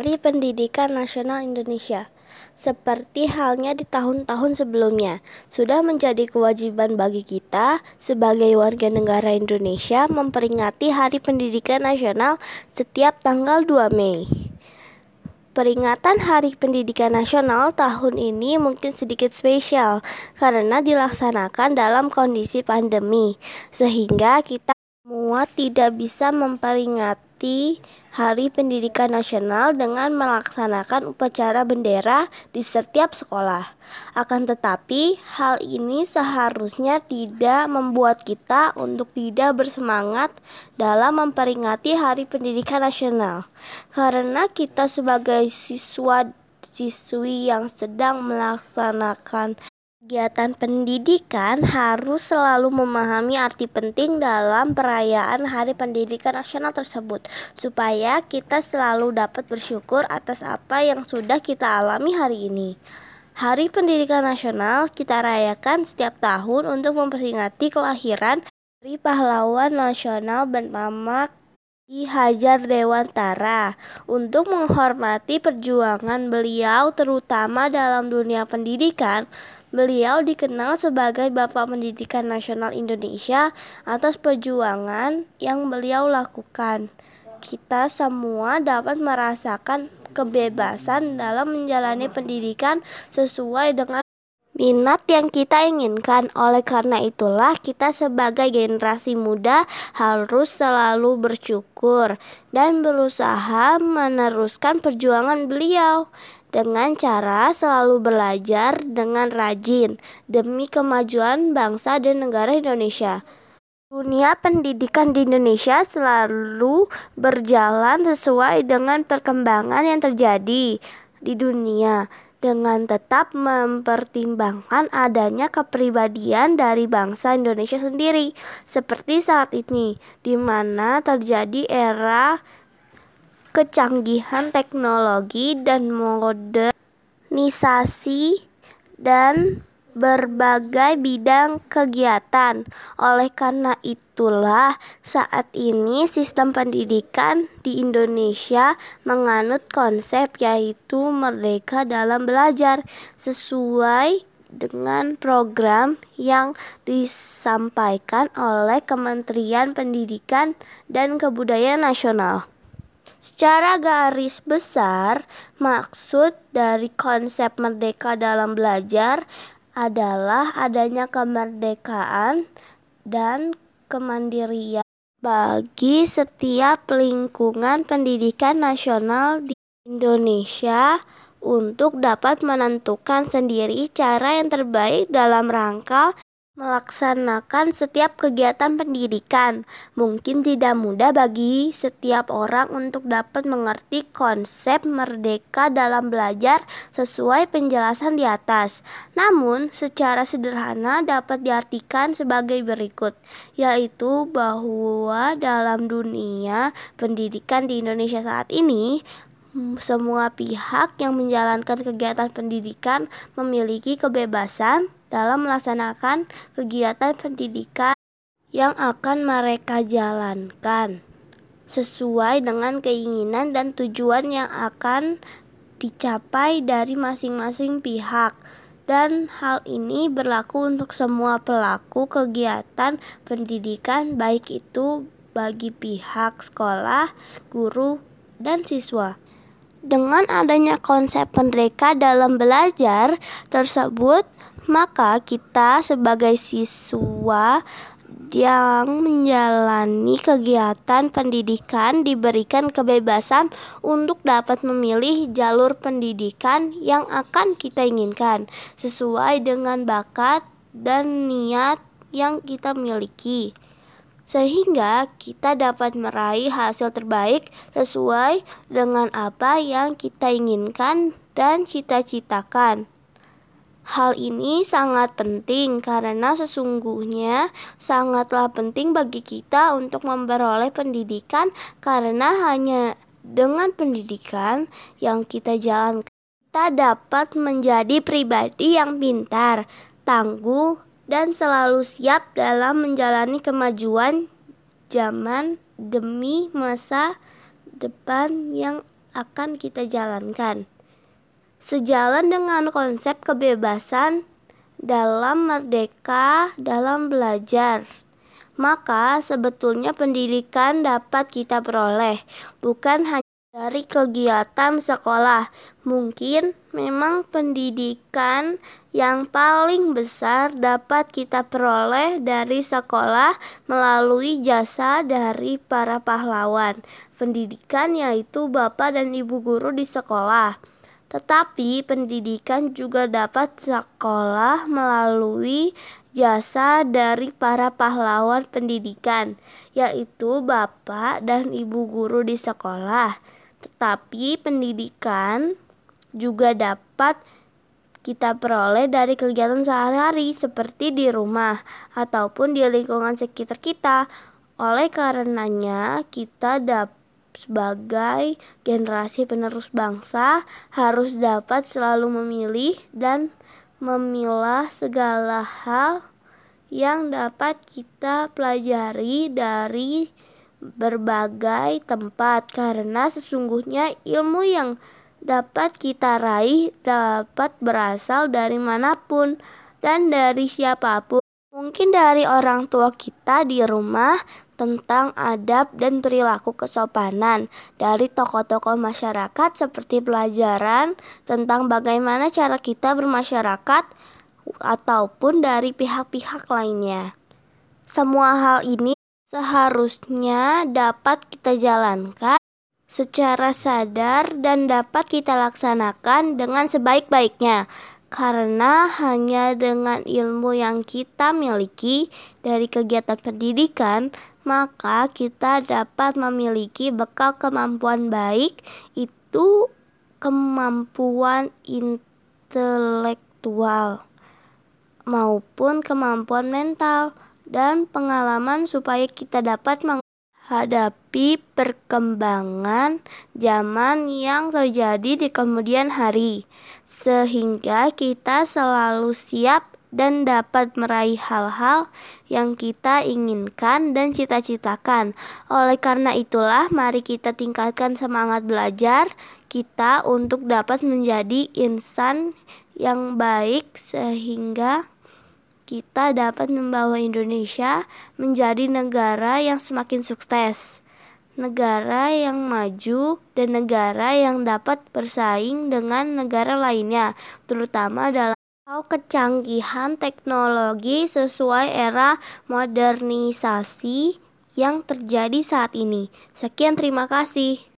Hari Pendidikan Nasional Indonesia. Seperti halnya di tahun-tahun sebelumnya, sudah menjadi kewajiban bagi kita sebagai warga negara Indonesia memperingati Hari Pendidikan Nasional setiap tanggal 2 Mei. Peringatan Hari Pendidikan Nasional tahun ini mungkin sedikit spesial karena dilaksanakan dalam kondisi pandemi, sehingga kita semua tidak bisa memperingati Hari Pendidikan Nasional dengan melaksanakan upacara bendera di setiap sekolah. Akan tetapi, hal ini seharusnya tidak membuat kita untuk tidak bersemangat dalam memperingati Hari Pendidikan Nasional. Karena kita sebagai siswa siswi yang sedang melaksanakan Kegiatan pendidikan harus selalu memahami arti penting dalam perayaan Hari Pendidikan Nasional tersebut, supaya kita selalu dapat bersyukur atas apa yang sudah kita alami hari ini. Hari Pendidikan Nasional kita rayakan setiap tahun untuk memperingati kelahiran dari pahlawan nasional bernama Ki Hajar Dewantara untuk menghormati perjuangan beliau terutama dalam dunia pendidikan Beliau dikenal sebagai Bapak Pendidikan Nasional Indonesia atas perjuangan yang beliau lakukan. Kita semua dapat merasakan kebebasan dalam menjalani pendidikan sesuai dengan minat yang kita inginkan. Oleh karena itulah, kita sebagai generasi muda harus selalu bersyukur dan berusaha meneruskan perjuangan beliau dengan cara selalu belajar dengan rajin demi kemajuan bangsa dan negara Indonesia. Dunia pendidikan di Indonesia selalu berjalan sesuai dengan perkembangan yang terjadi di dunia dengan tetap mempertimbangkan adanya kepribadian dari bangsa Indonesia sendiri seperti saat ini di mana terjadi era kecanggihan teknologi dan modernisasi dan berbagai bidang kegiatan. Oleh karena itulah, saat ini sistem pendidikan di Indonesia menganut konsep yaitu merdeka dalam belajar sesuai dengan program yang disampaikan oleh Kementerian Pendidikan dan Kebudayaan Nasional. Secara garis besar, maksud dari konsep merdeka dalam belajar adalah adanya kemerdekaan dan kemandirian bagi setiap lingkungan pendidikan nasional di Indonesia untuk dapat menentukan sendiri cara yang terbaik dalam rangka Melaksanakan setiap kegiatan pendidikan mungkin tidak mudah bagi setiap orang untuk dapat mengerti konsep merdeka dalam belajar sesuai penjelasan di atas. Namun, secara sederhana dapat diartikan sebagai berikut, yaitu bahwa dalam dunia pendidikan di Indonesia saat ini, semua pihak yang menjalankan kegiatan pendidikan memiliki kebebasan dalam melaksanakan kegiatan pendidikan yang akan mereka jalankan sesuai dengan keinginan dan tujuan yang akan dicapai dari masing-masing pihak dan hal ini berlaku untuk semua pelaku kegiatan pendidikan baik itu bagi pihak sekolah, guru, dan siswa. Dengan adanya konsep merdeka dalam belajar tersebut, maka kita sebagai siswa yang menjalani kegiatan pendidikan diberikan kebebasan untuk dapat memilih jalur pendidikan yang akan kita inginkan sesuai dengan bakat dan niat yang kita miliki sehingga kita dapat meraih hasil terbaik sesuai dengan apa yang kita inginkan dan cita-citakan. Hal ini sangat penting karena sesungguhnya sangatlah penting bagi kita untuk memperoleh pendidikan karena hanya dengan pendidikan yang kita jalankan kita dapat menjadi pribadi yang pintar, tangguh, dan selalu siap dalam menjalani kemajuan zaman demi masa depan yang akan kita jalankan. Sejalan dengan konsep kebebasan dalam merdeka dalam belajar. Maka sebetulnya pendidikan dapat kita peroleh bukan hanya dari kegiatan sekolah, mungkin memang pendidikan yang paling besar dapat kita peroleh dari sekolah melalui jasa dari para pahlawan pendidikan, yaitu bapak dan ibu guru di sekolah. Tetapi pendidikan juga dapat sekolah melalui jasa dari para pahlawan pendidikan, yaitu bapak dan ibu guru di sekolah. Tetapi pendidikan juga dapat kita peroleh dari kegiatan sehari-hari seperti di rumah ataupun di lingkungan sekitar kita. Oleh karenanya, kita dapat sebagai generasi penerus bangsa harus dapat selalu memilih dan memilah segala hal yang dapat kita pelajari dari berbagai tempat karena sesungguhnya ilmu yang dapat kita raih dapat berasal dari mana pun dan dari siapa pun. Mungkin dari orang tua kita di rumah tentang adab dan perilaku kesopanan dari tokoh-tokoh masyarakat seperti pelajaran tentang bagaimana cara kita bermasyarakat ataupun dari pihak-pihak lainnya. Semua hal ini seharusnya dapat kita jalankan secara sadar dan dapat kita laksanakan dengan sebaik-baiknya. Karena hanya dengan ilmu yang kita miliki dari kegiatan pendidikan, maka kita dapat memiliki bekal kemampuan baik, itu kemampuan intelektual maupun kemampuan mental dan pengalaman supaya kita dapat menghadapi perkembangan zaman yang terjadi di kemudian hari, sehingga kita selalu siap dan dapat meraih hal-hal yang kita inginkan dan cita-citakan. Oleh karena itulah, mari kita tingkatkan semangat belajar kita untuk dapat menjadi insan yang baik, sehingga kita dapat membawa Indonesia menjadi negara yang semakin sukses, negara yang maju, dan negara yang dapat bersaing dengan negara lainnya, terutama dalam hal kecanggihan teknologi sesuai era modernisasi yang terjadi saat ini. Sekian, terima kasih.